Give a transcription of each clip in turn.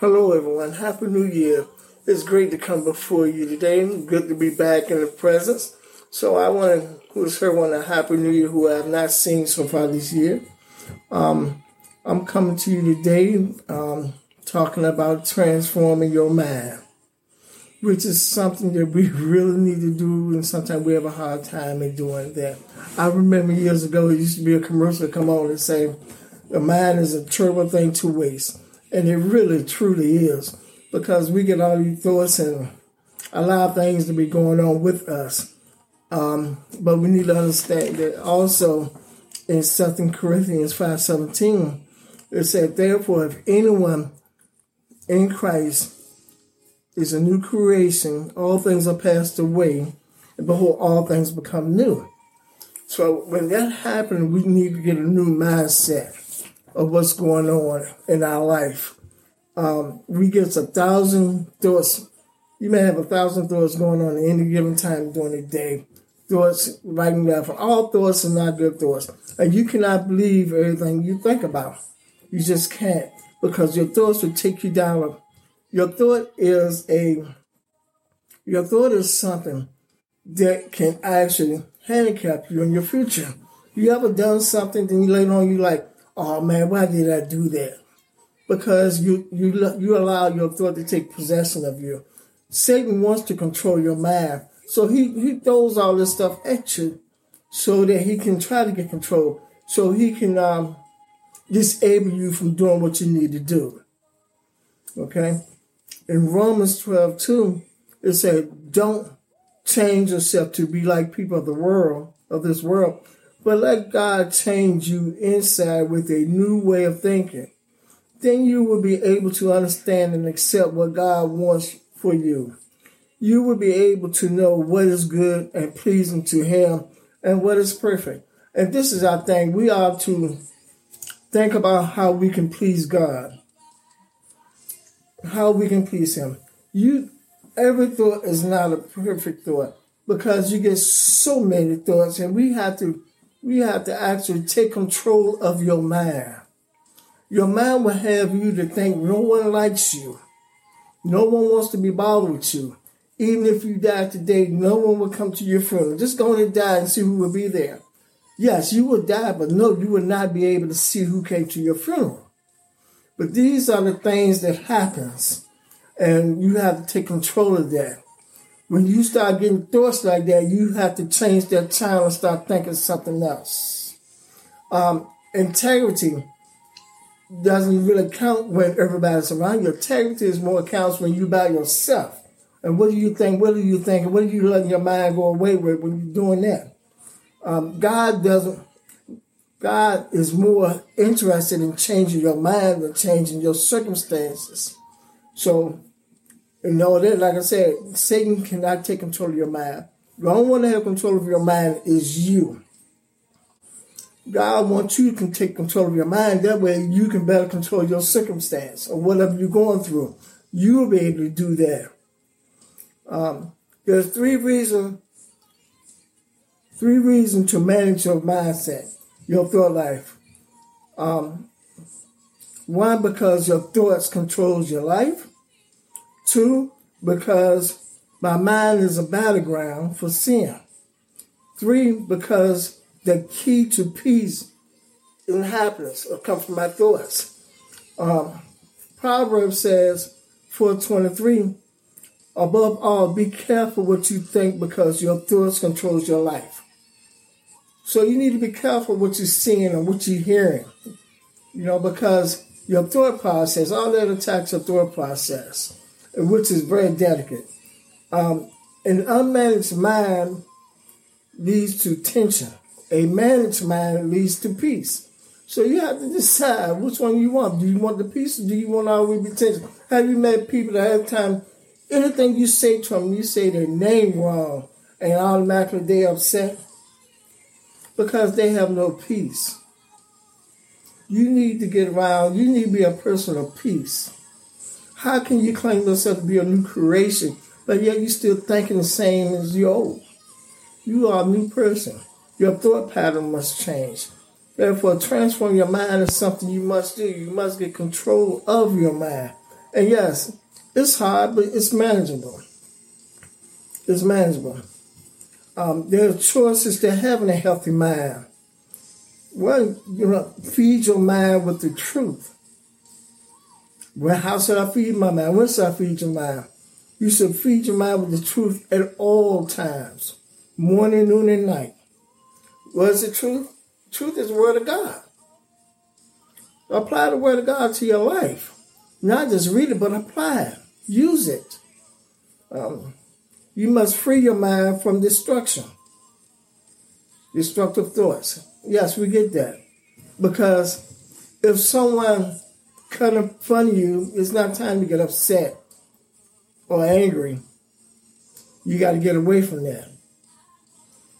Hello, everyone. Happy New Year. It's great to come before you today. Good to be back in the presence. So I want to wish everyone a Happy New Year who I have not seen so far this year. Um, I'm coming to you today um, talking about transforming your mind, which is something that we really need to do, and sometimes we have a hard time in doing that. I remember years ago, it used to be a commercial come on and say, the mind is a terrible thing to waste. And it really, truly is. Because we get all these thoughts and a lot of things to be going on with us. Um, but we need to understand that also in 2 Corinthians 5.17, it said, Therefore, if anyone in Christ is a new creation, all things are passed away, and behold, all things become new. So when that happens, we need to get a new mindset of what's going on in our life. Um, we get a thousand thoughts. You may have a thousand thoughts going on at any given time during the day. Thoughts writing down for all thoughts are not good thoughts. And you cannot believe everything you think about. You just can't because your thoughts will take you down. Your thought is a your thought is something that can actually handicap you in your future. You ever done something, then you later on you like, oh man, why did I do that? Because you you you allow your thought to take possession of you. Satan wants to control your mind, so he he throws all this stuff at you, so that he can try to get control, so he can um, disable you from doing what you need to do. Okay, in Romans 12, 2, it said, "Don't change yourself to be like people of the world of this world." But let God change you inside with a new way of thinking. Then you will be able to understand and accept what God wants for you. You will be able to know what is good and pleasing to Him and what is perfect. And this is our thing. We are to think about how we can please God, how we can please Him. You, every thought is not a perfect thought because you get so many thoughts, and we have to we have to actually take control of your mind. Your mind will have you to think no one likes you. No one wants to be bothered with you. Even if you die today, no one will come to your funeral. Just go and die and see who will be there. Yes, you will die, but no, you will not be able to see who came to your funeral. But these are the things that happens, and you have to take control of that when you start getting thoughts like that, you have to change that channel and start thinking something else. Um, integrity doesn't really count when everybody's around you. Integrity is more counts when you by yourself. And what do you think? What are you thinking? What are you letting your mind go away with when you're doing that? Um, God doesn't. God is more interested in changing your mind than changing your circumstances. So you know that, like I said, Satan cannot take control of your mind. The only one to have control of your mind is you. God wants you to take control of your mind. That way you can better control your circumstance or whatever you're going through. You'll be able to do that. Um, there's three reasons, three reasons to manage your mindset, your thought life. Um, one, because your thoughts controls your life. Two, because my mind is a battleground for sin. Three, because the key to peace and happiness comes from my thoughts. Um, Proverbs says, 423, above all, be careful what you think because your thoughts controls your life. So you need to be careful what you're seeing and what you're hearing. You know, because your thought process, all that attacks your thought process which is very delicate. Um, an unmanaged mind leads to tension. A managed mind leads to peace. So you have to decide which one you want. Do you want the peace or do you want to always be tension? Have you met people that have time, anything you say to them, you say their name wrong and automatically they upset? Because they have no peace. You need to get around, you need to be a person of peace. How can you claim yourself to be a new creation, but yet you're still thinking the same as you old? You are a new person. Your thought pattern must change. Therefore, transform your mind is something you must do. You must get control of your mind. And yes, it's hard, but it's manageable. It's manageable. Um, there are choices to having a healthy mind. Well, you know, feed your mind with the truth. How should I feed my mind? When should I feed your mind? You should feed your mind with the truth at all times, morning, noon, and night. What is the truth? Truth is the word of God. Apply the word of God to your life. Not just read it, but apply it. Use it. Um, you must free your mind from destruction, destructive thoughts. Yes, we get that. Because if someone cut in front of you, it's not time to get upset or angry. You got to get away from that.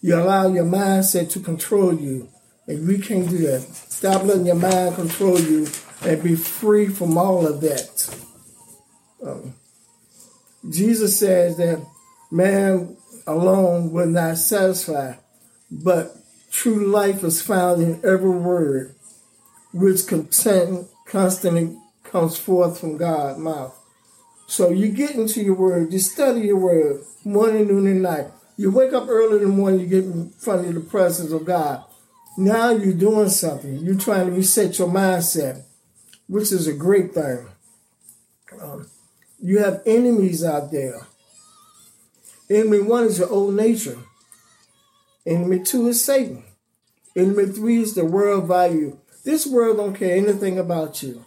You allow your mindset to control you, and we can't do that. Stop letting your mind control you and be free from all of that. Um, Jesus says that man alone will not satisfy, but true life is found in every word which content, constantly comes forth from God's mouth. So you get into your word, you study your word morning, noon, and night. You wake up early in the morning, you get in front of the presence of God. Now you're doing something. You're trying to reset your mindset, which is a great thing. Um, you have enemies out there. Enemy one is your old nature. Enemy two is Satan. Enemy three is the world value. This world don't care anything about you.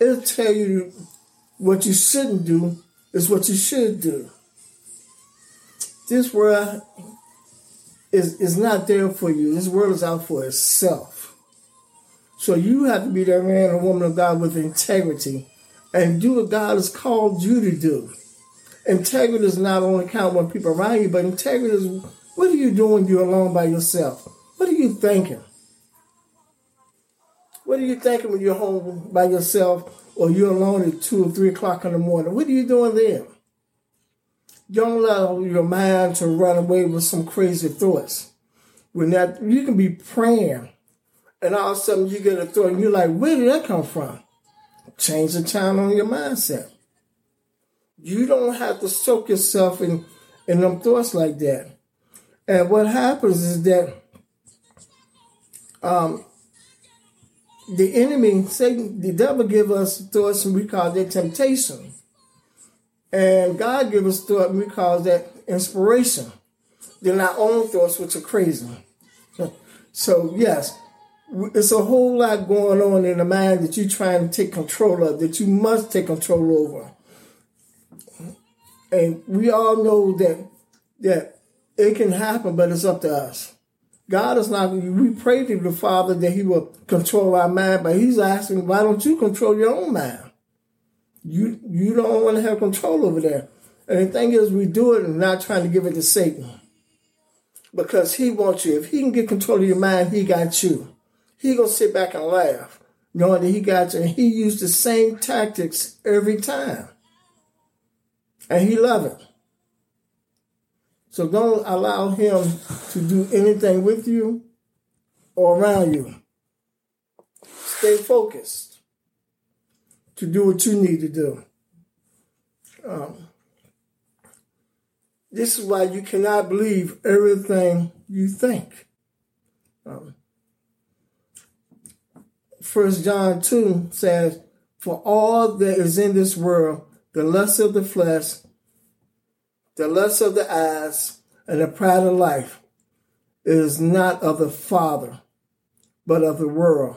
It'll tell you what you shouldn't do is what you should do. This world is, is not there for you. This world is out for itself. So you have to be that man or woman of God with integrity and do what God has called you to do. Integrity does not only count when people around you, but integrity is what are you doing you're alone by yourself? What are you thinking? What are you thinking when you're home by yourself or you're alone at two or three o'clock in the morning? What are you doing then? Don't allow your mind to run away with some crazy thoughts. When that you can be praying and all of a sudden you get a thought and you're like, where did that come from? Change the channel on your mindset. You don't have to soak yourself in, in them thoughts like that. And what happens is that um, the enemy, Satan, the devil give us thoughts and we call that temptation. And God give us thought and we call that inspiration. They're our own thoughts, which are crazy. So yes, it's a whole lot going on in the mind that you're trying to take control of, that you must take control over. And we all know that that it can happen, but it's up to us. God is not, we pray to the Father that He will control our mind, but He's asking, why don't you control your own mind? You you don't want to have control over that. And the thing is, we do it and not trying to give it to Satan. Because he wants you. If he can get control of your mind, he got you. He gonna sit back and laugh, knowing that he got you. And he used the same tactics every time. And he love it. So don't allow him to do anything with you or around you. Stay focused to do what you need to do. Um, this is why you cannot believe everything you think. Um, First John 2 says, For all that is in this world, the lust of the flesh, the lust of the eyes, and the pride of life is not of the Father, but of the world.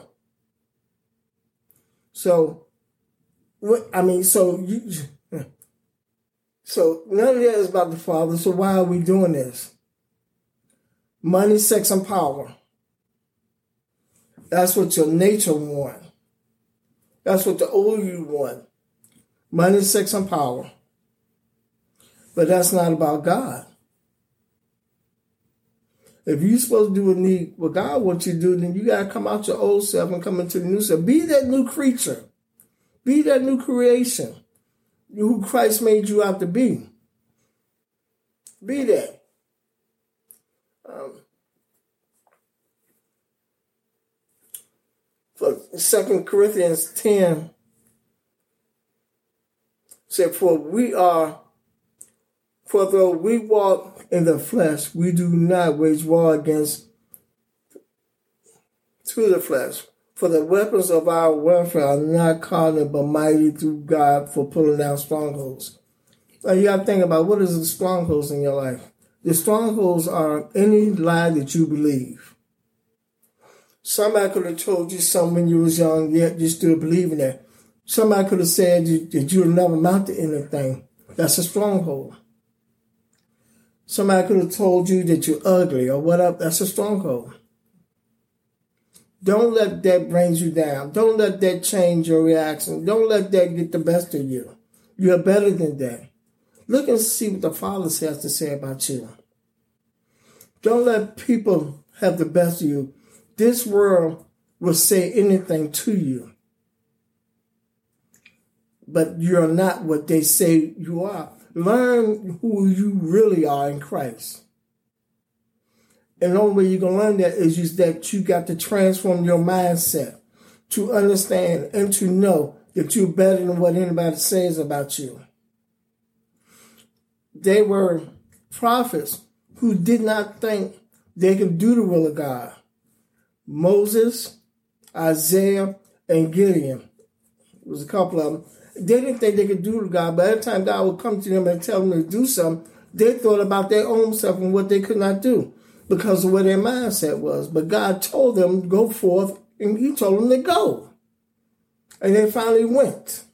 So, what I mean, so you, so none of that is about the Father. So why are we doing this? Money, sex, and power. That's what your nature want. That's what the old you want. Money, sex, and power. But that's not about God. If you're supposed to do what need what God wants you to do, then you gotta come out your old self and come into the new self. Be that new creature. Be that new creation. Who Christ made you out to be. Be that. Um, for Second Corinthians 10, said, For we are, for though we walk in the flesh, we do not wage war against to the flesh. For the weapons of our warfare are not carnal, but mighty through God for pulling down strongholds. Now you got to think about what is the strongholds in your life. The strongholds are any lie that you believe. Somebody could have told you something when you was young, yet you still believe in that. Somebody could have said that you'll never amount to anything. That's a stronghold. Somebody could have told you that you're ugly or whatever. That's a stronghold. Don't let that bring you down. Don't let that change your reaction. Don't let that get the best of you. You're better than that. Look and see what the Father has to say about you. Don't let people have the best of you. This world will say anything to you. But you're not what they say you are. Learn who you really are in Christ. And the only way going to learn that is just that you got to transform your mindset to understand and to know that you're better than what anybody says about you. They were prophets who did not think they could do the will of God. Moses, Isaiah, and Gideon. There was a couple of them. They didn't think they could do to God, but every time God would come to them and tell them to do something, they thought about their own self and what they could not do because of where their mindset was. But God told them, go forth, and He told them to go. And they finally went.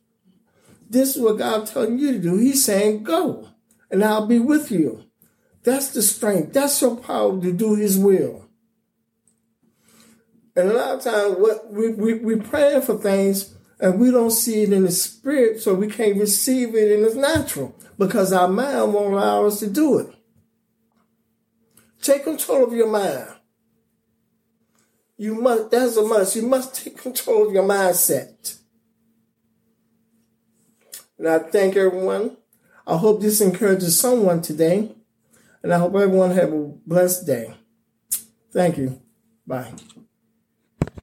This is what God's telling you to do. He's saying, go, and I'll be with you. That's the strength. That's your power to do His will. And a lot of times, what we, we, we praying for things and we don't see it in the spirit, so we can't receive it in the natural because our mind won't allow us to do it. Take control of your mind. You must, that's a must. You must take control of your mindset. And I thank everyone. I hope this encourages someone today. And I hope everyone have a blessed day. Thank you. Bye.